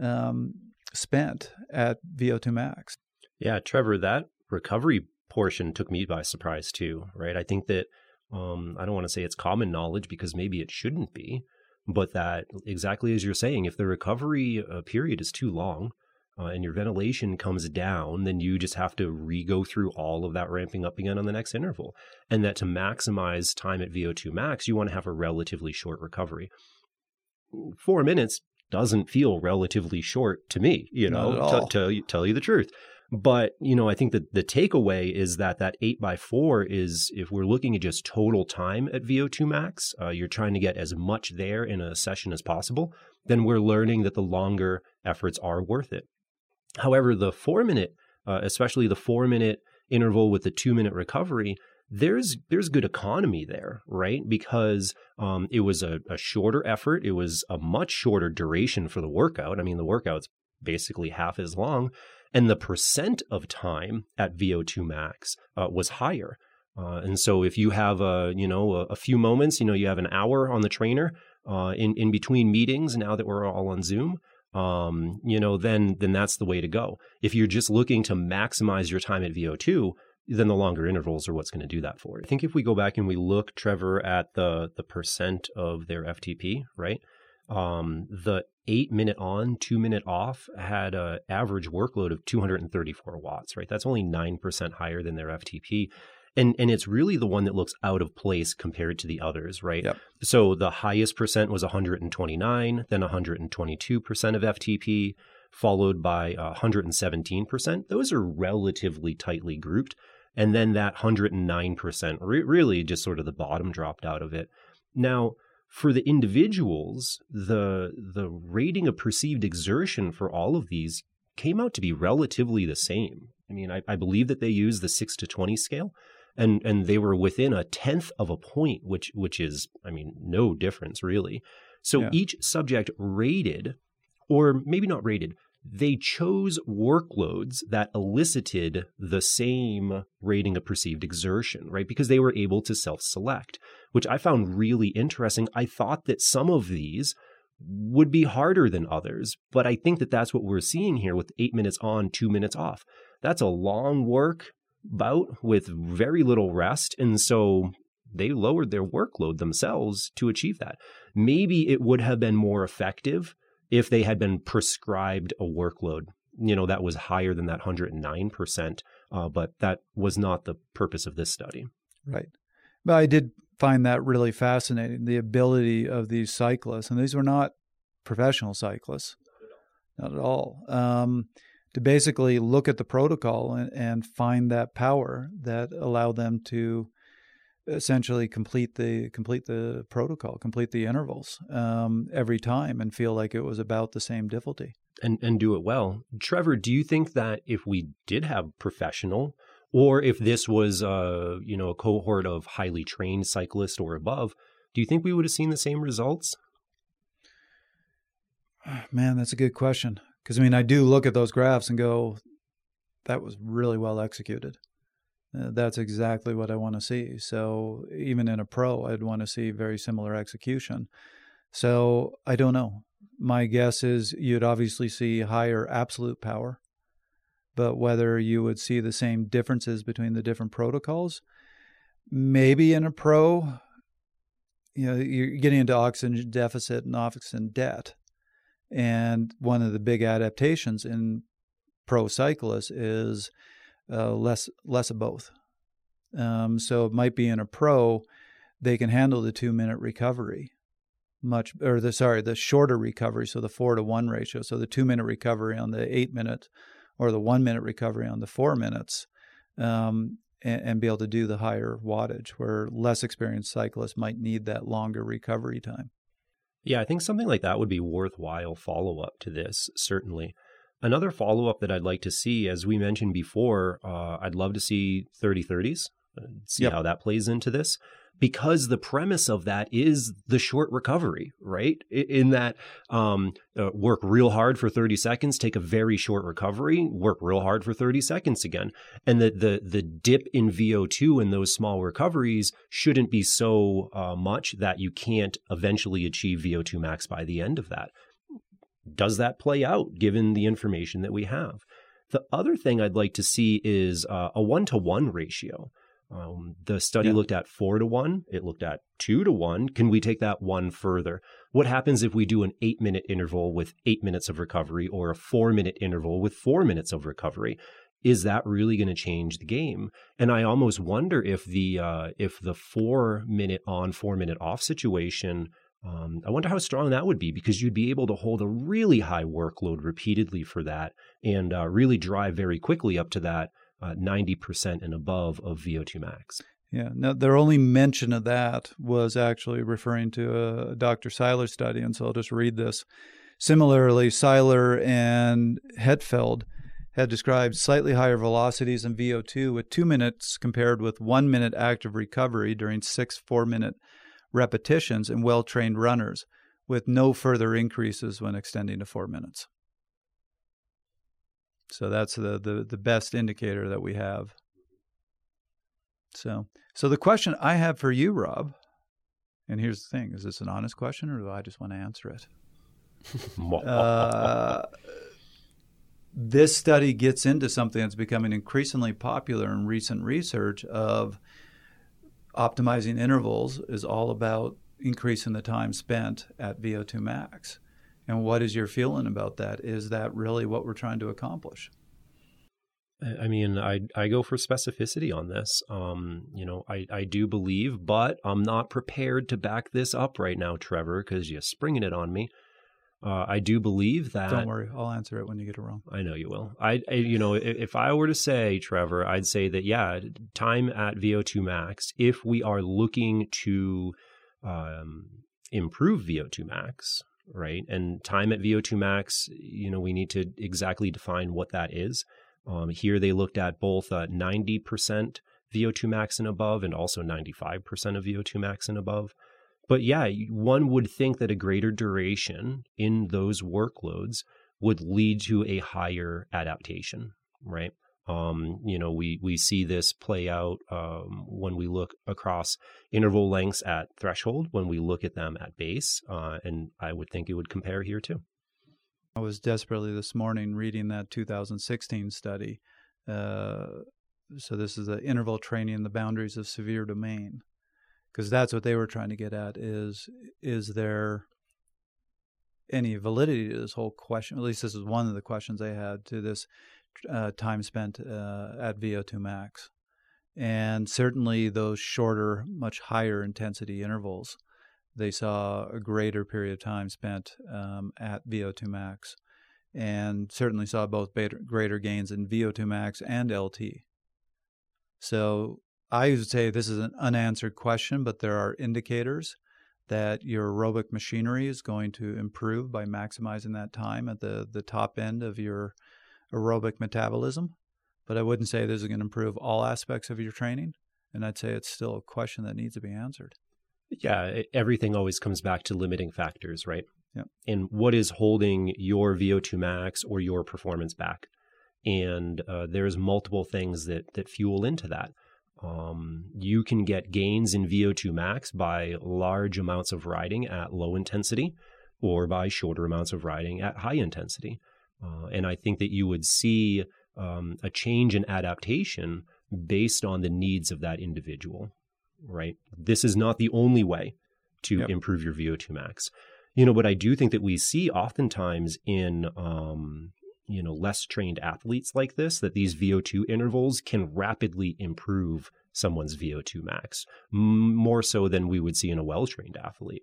um, spent at VO2 max. Yeah, Trevor, that recovery portion took me by surprise too, right? I think that um, I don't want to say it's common knowledge because maybe it shouldn't be, but that exactly as you're saying, if the recovery uh, period is too long uh, and your ventilation comes down, then you just have to re go through all of that ramping up again on the next interval. And that to maximize time at VO2 max, you want to have a relatively short recovery. Four minutes doesn't feel relatively short to me, you know, to, to tell you the truth. But, you know, I think that the takeaway is that that 8 by 4 is if we're looking at just total time at VO2 max, uh, you're trying to get as much there in a session as possible, then we're learning that the longer efforts are worth it. However, the four minute, uh, especially the four minute interval with the two minute recovery, there's there's good economy there, right? Because um, it was a, a shorter effort, it was a much shorter duration for the workout. I mean, the workout's basically half as long, and the percent of time at VO2 max uh, was higher. Uh, and so if you have a you know a, a, few moments, you know you have an hour on the trainer uh, in in between meetings. Now that we're all on Zoom, um, you know then then that's the way to go. If you're just looking to maximize your time at VO2, then the longer intervals are what's going to do that for you. I think if we go back and we look, Trevor, at the the percent of their FTP, right? Um, the eight minute on, two minute off had an average workload of 234 watts, right? That's only 9% higher than their FTP. And, and it's really the one that looks out of place compared to the others, right? Yep. So the highest percent was 129, then 122% of FTP, followed by 117%. Those are relatively tightly grouped. And then that 109% re- really just sort of the bottom dropped out of it. Now, for the individuals, the the rating of perceived exertion for all of these came out to be relatively the same. I mean, I, I believe that they used the six to twenty scale, and and they were within a tenth of a point, which which is, I mean, no difference really. So yeah. each subject rated, or maybe not rated, they chose workloads that elicited the same rating of perceived exertion, right? Because they were able to self select, which I found really interesting. I thought that some of these would be harder than others, but I think that that's what we're seeing here with eight minutes on, two minutes off. That's a long work bout with very little rest. And so they lowered their workload themselves to achieve that. Maybe it would have been more effective if they had been prescribed a workload, you know, that was higher than that 109%. Uh, but that was not the purpose of this study. Right. But I did find that really fascinating the ability of these cyclists, and these were not professional cyclists, not at all, um, to basically look at the protocol and, and find that power that allowed them to essentially complete the complete the protocol, complete the intervals um, every time, and feel like it was about the same difficulty. And and do it well, Trevor. Do you think that if we did have professional, or if this was uh you know a cohort of highly trained cyclists or above, do you think we would have seen the same results? Man, that's a good question. Because I mean, I do look at those graphs and go, that was really well executed. Uh, that's exactly what I want to see. So even in a pro, I'd want to see very similar execution. So I don't know. My guess is you'd obviously see higher absolute power, but whether you would see the same differences between the different protocols, maybe in a pro, you know, you're getting into oxygen deficit and oxygen debt. And one of the big adaptations in pro cyclists is uh, less less of both. Um, so it might be in a pro, they can handle the two minute recovery much or the sorry the shorter recovery so the four to one ratio. So the two minute recovery on the eight minute or the one minute recovery on the four minutes um, and, and, be able to do the higher wattage where less experienced cyclists might need that longer recovery time. Yeah i think something like that would be worthwhile follow up to this certainly Another follow up that I'd like to see, as we mentioned before, uh, I'd love to see 30 30s, uh, see yep. how that plays into this. Because the premise of that is the short recovery, right? In that, um, uh, work real hard for 30 seconds, take a very short recovery, work real hard for 30 seconds again. And the, the, the dip in VO2 in those small recoveries shouldn't be so uh, much that you can't eventually achieve VO2 max by the end of that does that play out given the information that we have? The other thing I'd like to see is uh, a one to one ratio. Um, the study Yeah. looked at four to one. It looked at two to one. Can we take that one further? What happens if we do an eight minute interval with eight minutes of recovery or a four minute interval with four minutes of recovery? Is that really going to change the game? And I almost wonder if the uh, if the four minute on, four minute off situation. Um, I wonder how strong that would be because you'd be able to hold a really high workload repeatedly for that and uh, really drive very quickly up to that uh, 90% and above of VO2 max. Yeah, no, their only mention of that was actually referring to a Dr. Seiler study, and so I'll just read this. Similarly, Seiler and Hetlelid had described slightly higher velocities in VO2 with two minutes compared with one minute active recovery during six four minute repetitions in well trained runners, with no further increases when extending to four minutes. So that's the, the, the best indicator that we have. So, so the question I have for you, Rob, and here's the thing: is this an honest question, or do I just want to answer it? Uh, this study gets into something that's becoming increasingly popular in recent research of optimizing intervals is all about increasing the time spent at VO2 max. And what is your feeling about that? Is that really what we're trying to accomplish? I mean, I I go for specificity on this. Um, you know, I I do believe, but I'm not prepared to back this up right now, Trevor, because you're springing it on me. Uh, I do believe that. Don't worry, I'll answer it when you get it wrong. I know you will. I, I you know, if, if I were to say, Trevor, I'd say that yeah, time at VO2 max. If we are looking to um, improve VO2 max, right, and time at VO2 max, you know, we need to exactly define what that is. Um, here they looked at both uh, 90% VO2 max and above, and also 95% of VO2 max and above. But yeah, one would think that a greater duration in those workloads would lead to a higher adaptation, right? Um, you know, we we see this play out um, when we look across interval lengths at threshold, when we look at them at base, uh, and I would think it would compare here too. I was desperately this morning reading that 2016 study. Uh, so this is the interval training in the boundaries of severe domain, because that's what they were trying to get at. Is is there any validity to this whole question? At least this is one of the questions they had to this uh, time spent uh, at VO2 max, and certainly those shorter, much higher intensity intervals they saw a greater period of time spent um, at VO2 max and certainly saw both greater gains in VO2 max and LT. So I would say this is an unanswered question, but there are indicators that your aerobic machinery is going to improve by maximizing that time at the, the top end of your aerobic metabolism. But I wouldn't say this is going to improve all aspects of your training. And I'd say it's still a question that needs to be answered. Yeah, everything always comes back to limiting factors, right? Yeah. And what is holding your VO2 max or your performance back? And uh, there's multiple things that that fuel into that. Um, you can get gains in VO2 max by large amounts of riding at low intensity, or by shorter amounts of riding at high intensity. Uh, and I think that you would see um, a change in adaptation based on the needs of that individual right? This is not the only way to Yep. improve your VO2 max. You know, but I do think that we see oftentimes in, um, you know, less trained athletes like this, that these VO2 intervals can rapidly improve someone's VO2 max, more so than we would see in a well trained athlete.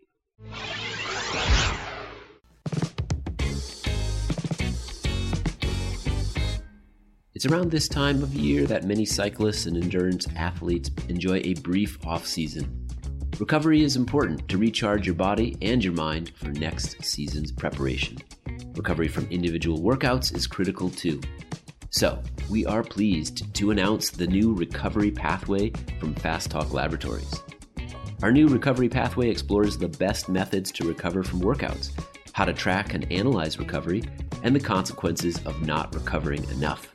It's around this time of year that many cyclists and endurance athletes enjoy a brief off season. Recovery is important to recharge your body and your mind for next season's preparation. Recovery from individual workouts is critical too. So, we are pleased to announce the new recovery pathway from Fast Talk Laboratories. Our new recovery pathway explores the best methods to recover from workouts, how to track and analyze recovery, and the consequences of not recovering enough.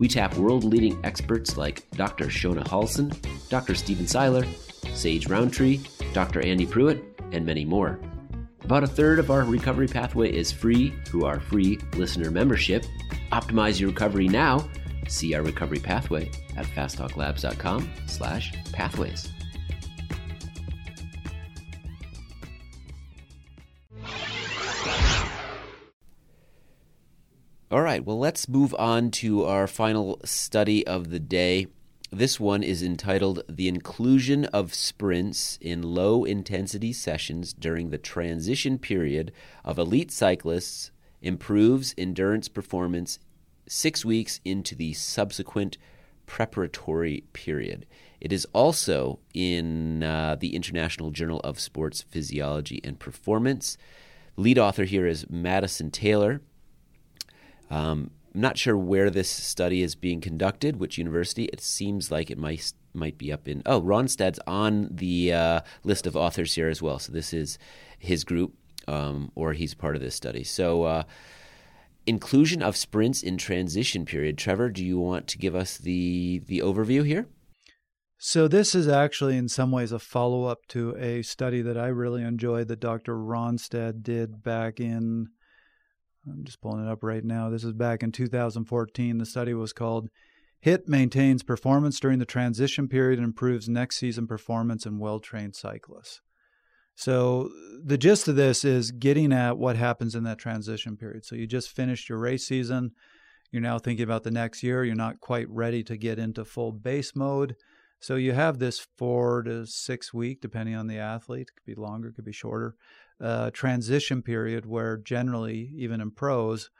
We tap world leading experts like Dr. Shona Halson, Dr. Stephen Seiler, Sage Rountree, Dr. Andy Pruitt, and many more. About a third of our recovery pathway is free through our free listener membership. Optimize your recovery now. See our recovery pathway at fasttalklabs.com slash pathways. All right, well, let's move on to our final study of the day. This one is entitled The Inclusion of Sprints in Low Intensity Sessions During the Transition Period of Elite Cyclists Improves Endurance Performance Six Weeks into the Subsequent Preparatory Period. It is also in uh, the International Journal of Sports Physiology and Performance. Lead author here is Madison Taylor. Um, I'm not sure where this study is being conducted, which university. It seems like it might might be up in. Oh, Rønnestad's on the uh, list of authors here as well. So this is his group, um, or he's part of this study. So uh, inclusion of sprints in transition period. Trevor, do you want to give us the the overview here? So this is actually in some ways a follow up to a study that I really enjoyed that Dr. Rønnestad did back in I'm just pulling it up right now. This is back in 2014. The study was called HIT Maintains Performance During the Transition Period and Improves Next Season Performance in Well Trained Cyclists. So, the gist of this is getting at what happens in that transition period. So, you just finished your race season. You're now thinking about the next year. You're not quite ready to get into full base mode. So, you have this four to six week, depending on the athlete. It could be longer, it could be shorter uh, transition period where generally, even in pros,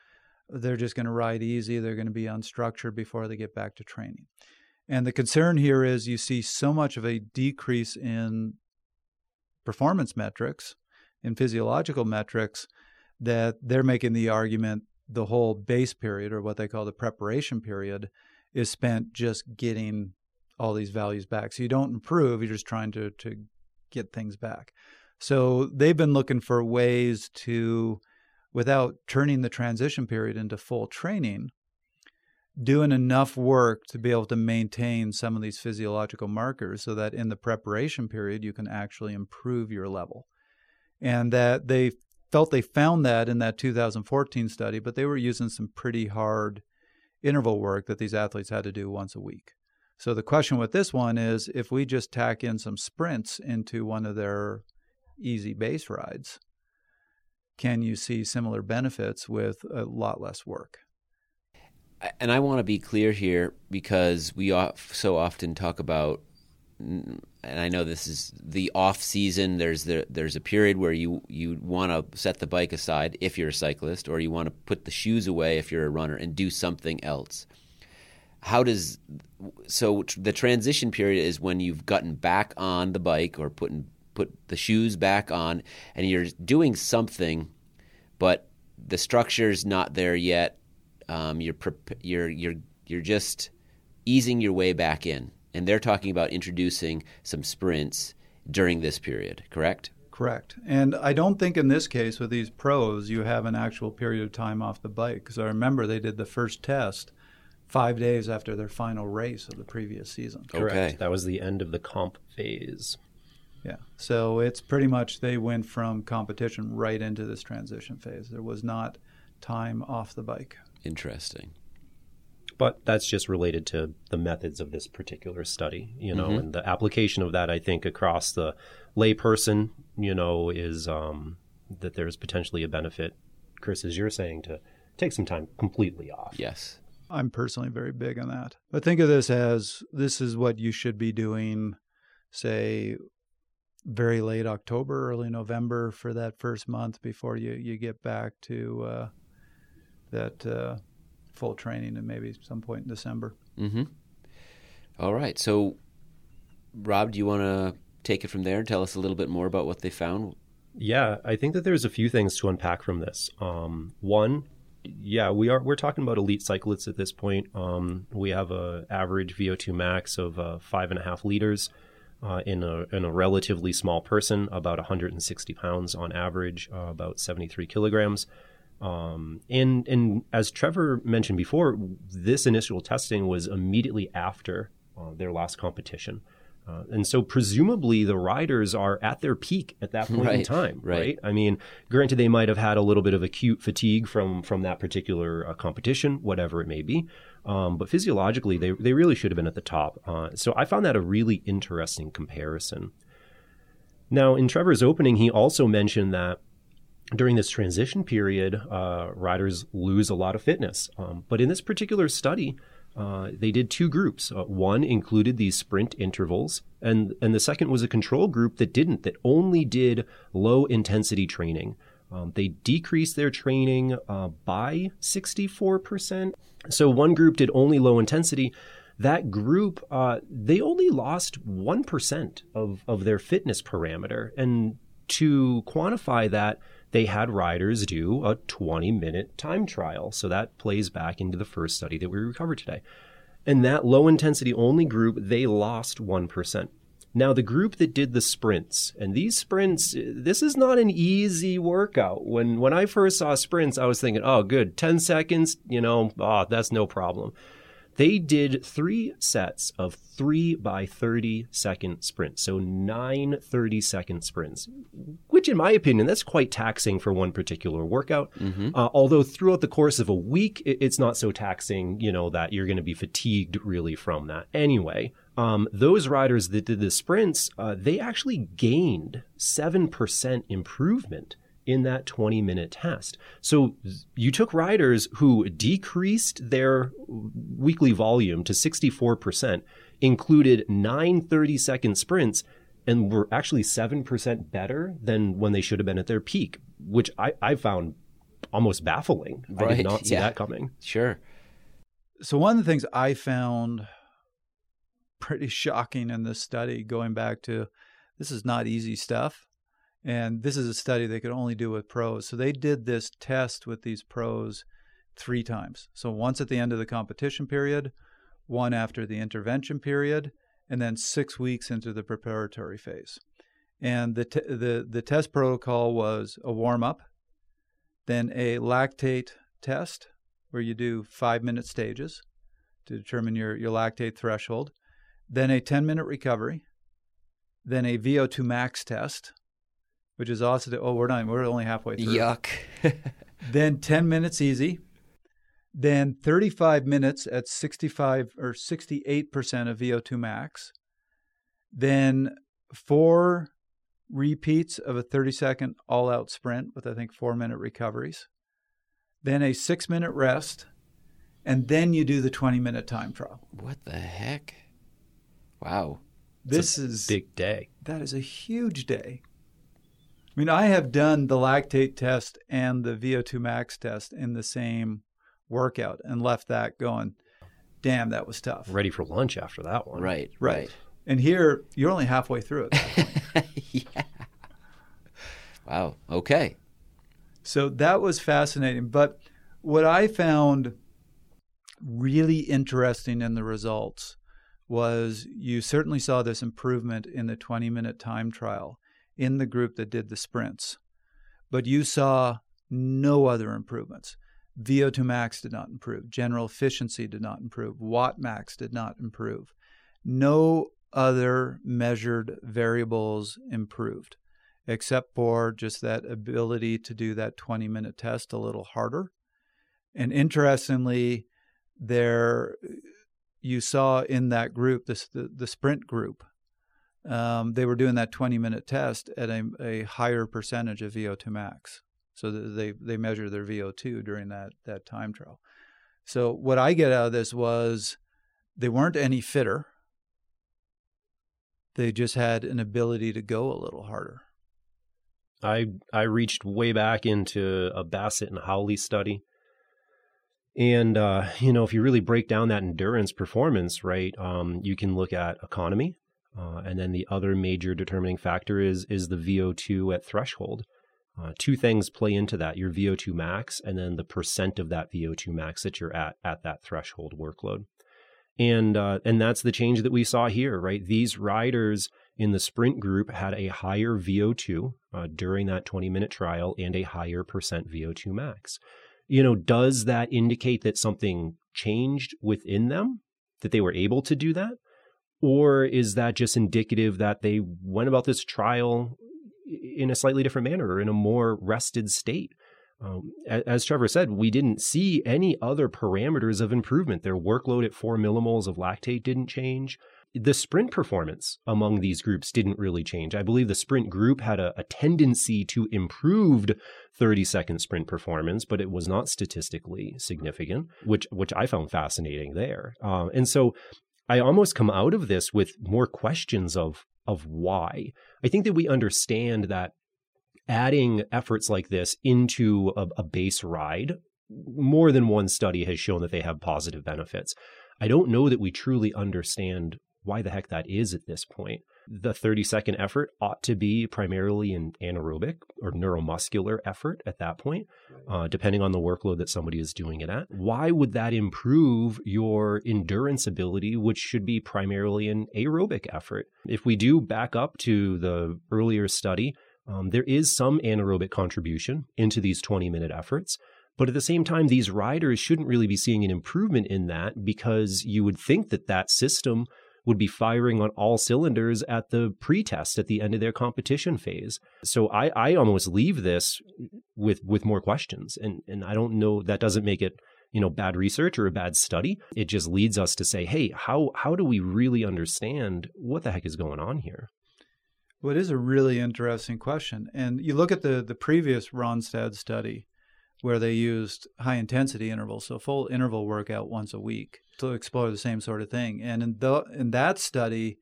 they're just going to ride easy. They're going to be unstructured before they get back to training. And the concern here is you see so much of a decrease in performance metrics, in physiological metrics, that they're making the argument the whole base period, or what they call the preparation period, is spent just getting all these values back. So you don't improve, you're just trying to, to get things back. So they've been looking for ways to, without turning the transition period into full training, doing enough work to be able to maintain some of these physiological markers so that in the preparation period you can actually improve your level. And that they felt they found that in that 2014 study, but they were using some pretty hard interval work that these athletes had to do once a week. So the question with this one is if we just tack in some sprints into one of their easy base rides, can you see similar benefits with a lot less work? And I want to be clear here because we so often talk about, and I know this is the off season. There's the, there's a period where you you want to set the bike aside if you're a cyclist, or you want to put the shoes away if you're a runner and do something else. How does so the transition period is when you've gotten back on the bike or putting put the shoes back on and you're doing something, but the structure's not there yet. Um, you're you're you're you're just easing your way back in, and they're talking about introducing some sprints during this period. Correct? Correct. And I don't think in this case with these pros you have an actual period of time off the bike because I remember they did the first test five days after their final race of the previous season. Correct. Okay. That was the end of the comp phase. Yeah. So it's pretty much they went from competition right into this transition phase. There was not time off the bike. Interesting. But that's just related to the methods of this particular study, you know, mm-hmm. and the application of that, I think, across the layperson, you know, is um, that there's potentially a benefit, Chris, as you're saying, to take some time completely off. Yes. I'm personally very big on that. But think of this as this is what you should be doing, say, very late October, early November for that first month before you, you get back to uh, that uh, full training and maybe some point in December. Mm-hmm. All right. So, Rob, do you want to take it from there and tell us a little bit more about what they found? Yeah, I think that there's a few things to unpack from this. Um, one, yeah, we are we're talking about elite cyclists at this point. Um, we have a average VO2 max of uh, five and a half liters uh, in a in a relatively small person, about 160 pounds on average, uh, about 73 kilograms. Um, and and as Trevor mentioned before, this initial testing was immediately after uh, their last competition. Uh, and so presumably the riders are at their peak at that point Right, in time, right. right. I mean, granted, they might have had a little bit of acute fatigue from from that particular uh, competition, whatever it may be. Um, but physiologically, they they really should have been at the top. Uh, so I found that a really interesting comparison. Now, in Trevor's opening, he also mentioned that during this transition period, uh, riders lose a lot of fitness. Um, but in this particular study, uh, they did two groups. Uh, one included these sprint intervals, and and the second was a control group that didn't, that only did low intensity training. Um, they decreased their training uh, by 64%. So one group did only low intensity. That group, uh, they only lost 1% of, of their fitness parameter. And to quantify that, they had riders do a 20 minute time trial. So that plays back into the first study that we recovered today. And that low intensity only group, they lost 1%. Now, the group that did the sprints, and these sprints, this is not an easy workout. When when I first saw sprints, I was thinking, oh, good, 10 seconds, you know, oh, that's no problem. They did three sets of three by 30 second sprints. So nine 30 second sprints, which, in my opinion, that's quite taxing for one particular workout. Uh, although throughout the course of a week, it's not so taxing, you know, that you're going to be fatigued really from that. Anyway, um, those riders that did the sprints, uh, they actually gained 7% improvement in that 20 minute test. So you took riders who decreased their weekly volume to 64%, included nine 30 second sprints, and were actually 7% better than when they should have been at their peak, which I, I found almost baffling. I did not see yeah. that coming. Sure. So one of the things I found pretty shocking in this study, going back to this is not easy stuff, and this is a study they could only do with pros. So they did this test with these pros three times. So once at the end of the competition period, one after the intervention period, and then six weeks into the preparatory phase. And the t- the the test protocol was a warm up, then a lactate test where you do five minute stages to determine your, your lactate threshold, then a 10 minute recovery, then a VO2 max test, which is also, the, oh, we're not, we're only halfway through. Yuck. Then 10 minutes easy, then 35 minutes at 65 or 68% of VO2 max, then four repeats of a 30 second all out sprint with, I think, four minute recoveries, then a six minute rest, and then you do the 20 minute time trial. what the heck? Wow. This is Big day. that is a huge day. I mean, I have done the lactate test and the VO2 max test in the same workout and left that going, damn, that was tough. Ready for lunch after that one. Right. Right. And here, you're only halfway through it. Yeah. Wow. Okay. So that was fascinating. But what I found really interesting in the results was you certainly saw this improvement in the 20 minute time trial in the group that did the sprints, but you saw no other improvements. VO2 max did not improve. General efficiency did not improve. Watt max did not improve. No other measured variables improved except for just that ability to do that 20 minute test a little harder. And interestingly, there you saw in that group, this, the, the sprint group, um, they were doing that 20 minute test at a, a higher percentage of VO2 max. So they, they measure their VO2 during that, that time trial. So what I get out of this was they weren't any fitter. They just had an ability to go a little harder. I I reached way back into a Bassett and Howley study. And uh, you know, if you really break down that endurance performance, right, um, you can look at economy, uh, and then the other major determining factor is is the VO2 at threshold. Uh, two things play into that: your VO2 max, and then the percent of that VO2 max that you're at at that threshold workload. And uh, and that's the change that we saw here, right? These riders in the sprint group had a higher VO2 uh, during that 20 minute trial and a higher percent VO2 max. You know, does that indicate that something changed within them, that they were able to do that? Or is that just indicative that they went about this trial in a slightly different manner or in a more rested state? Um, as Trevor said, we didn't see any other parameters of improvement. Their workload at four millimoles of lactate didn't change. The sprint performance among these groups didn't really change. I believe the sprint group had a, a tendency to improved 30 second sprint performance, but it was not statistically significant, which which I found fascinating there. Uh, and so I almost come out of this with more questions of of why. I think that we understand that adding efforts like this into a, a base ride, more than one study has shown that they have positive benefits. I don't know that we truly understand why the heck that is at this point. The 30 second effort ought to be primarily an anaerobic or neuromuscular effort at that point, uh, depending on the workload that somebody is doing it at. Why would that improve your endurance ability, which should be primarily an aerobic effort? If we do back up to the earlier study, um, there is some anaerobic contribution into these 20 minute efforts. But at the same time, these riders shouldn't really be seeing an improvement in that because you would think that that system would be firing on all cylinders at the pre-test at the end of their competition phase. So I, I almost leave this with with more questions, and and I don't know that doesn't make it you know bad research or a bad study. It just leads us to say, hey, how how do we really understand what the heck is going on here? Well, it is a really interesting question. And you look at the, the previous Rønnestad study where they used high intensity intervals, so full interval workout once a week to explore the same sort of thing. And in, the, in that study,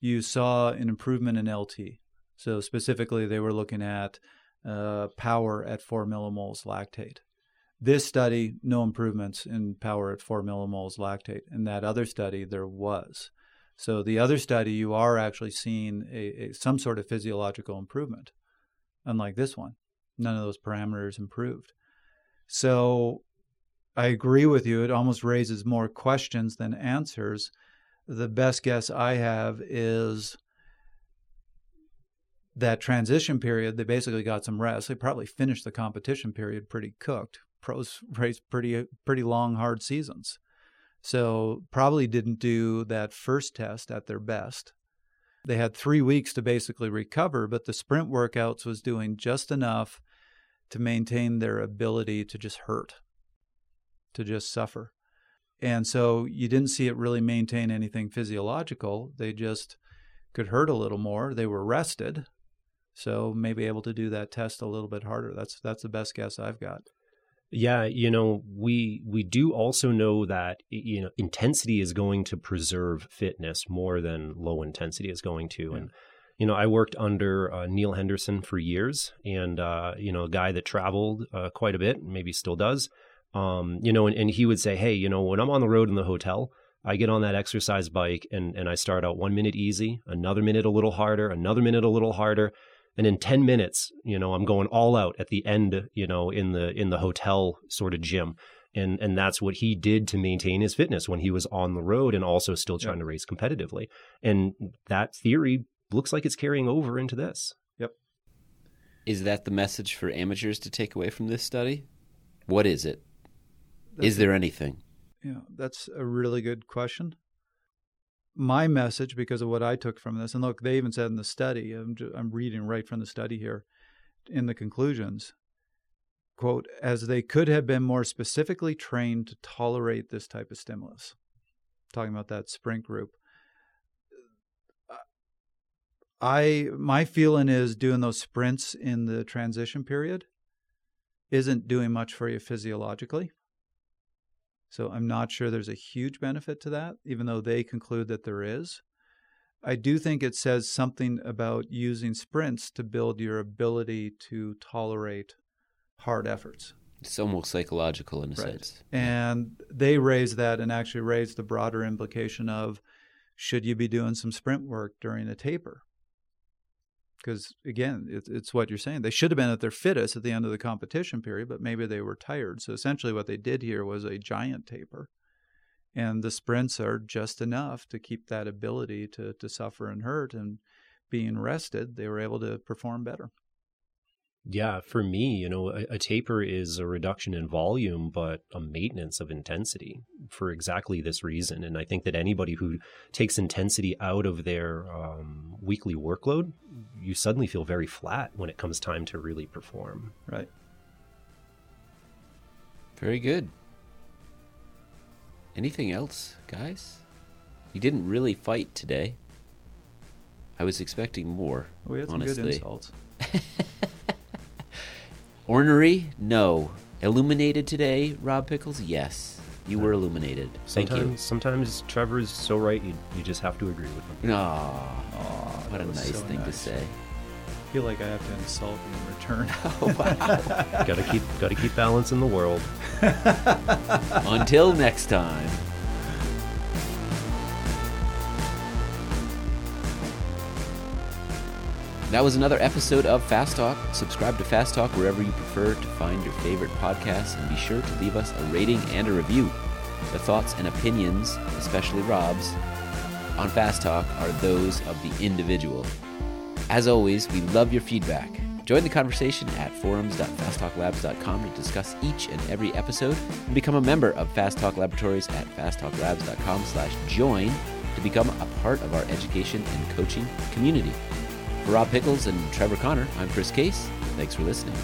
you saw an improvement in LT. So specifically, they were looking at uh, power at four millimoles lactate. This study, no improvements in power at four millimoles lactate. In that other study, there was. So the other study, you are actually seeing a, a, some sort of physiological improvement, unlike this one. None of those parameters improved. So I agree with you. It almost raises more questions than answers. The best guess I have is that transition period, they basically got some rest. They probably finished the competition period pretty cooked. Pros race pretty pretty long, hard seasons. So probably didn't do that first test at their best. They had three weeks to basically recover, but the sprint workouts was doing just enough to maintain their ability to just hurt, to just suffer. And so you didn't see it really maintain anything physiological. They just could hurt a little more. They were rested, so maybe able to do that test a little bit harder. That's that's the best guess I've got. Yeah, you know, we we do also know that you know intensity is going to preserve fitness more than low intensity is going to, yeah. and you know, I worked under uh, Neal Henderson for years, and uh, you know, a guy that traveled uh, quite a bit, maybe still does. Um, you know, and, and he would say, hey, you know, when I'm on the road in the hotel, I get on that exercise bike and and I start out one minute easy, another minute a little harder, another minute a little harder, and in 10 minutes you know i'm going all out at the end you know in the in the hotel sort of gym. And and that's what he did to maintain his fitness when he was on the road and also still trying yep. to race competitively. And that theory looks like it's carrying over into this. Yep. Is that the message for amateurs to take away from this study? What is it? That's is there anything yeah that's a really good question my message because of what I took from this. And look, they even said in the study, I'm, just, I'm reading right from the study here in the conclusions quote, as they could have been more specifically trained to tolerate this type of stimulus. Talking about that sprint group. I my feeling is doing those sprints in the transition period isn't doing much for you physiologically. So I'm not sure there's a huge benefit to that, even though they conclude that there is. I do think it says something about using sprints to build your ability to tolerate hard efforts. It's almost psychological in a right. sense. And they raise that and actually raise the broader implication of should you be doing some sprint work during a taper? Because again, it, it's what you're saying. They should have been at their fittest at the end of the competition period, but maybe they were tired. So essentially, what they did here was a giant taper, and the sprints are just enough to keep that ability to to suffer and hurt. And being rested, they were able to perform better. Yeah, for me, you know, a, a, taper is a reduction in volume, but a maintenance of intensity for exactly this reason. And I think that anybody who takes intensity out of their um, weekly workload, you suddenly feel very flat when it comes time to really perform. Right. Very good. Anything else, guys? You didn't really fight today. I was expecting more. We had some honestly. good insults. Ornery? No. Illuminated today, Rob Pickels? Yes. You were illuminated. Thank sometimes, you. Sometimes Trevor is so right, you, you just have to agree with him. Aww, what a nice so thing nice. to say. I feel like I have to insult you in return. Oh, wow. gotta keep gotta keep balance in the world. Until next time. That was another episode of Fast Talk. Subscribe to Fast Talk wherever you prefer to find your favorite podcasts and be sure to leave us a rating and a review. The thoughts and opinions, especially Rob's, on Fast Talk are those of the individual. As always, we love your feedback. Join the conversation at forums.fasttalklabs.com to discuss each and every episode and become a member of Fast Talk Laboratories at fasttalklabs.com slash join to become a part of our education and coaching community. For Rob Pickels and Trevor Connor, I'm Chris Case. Thanks for listening.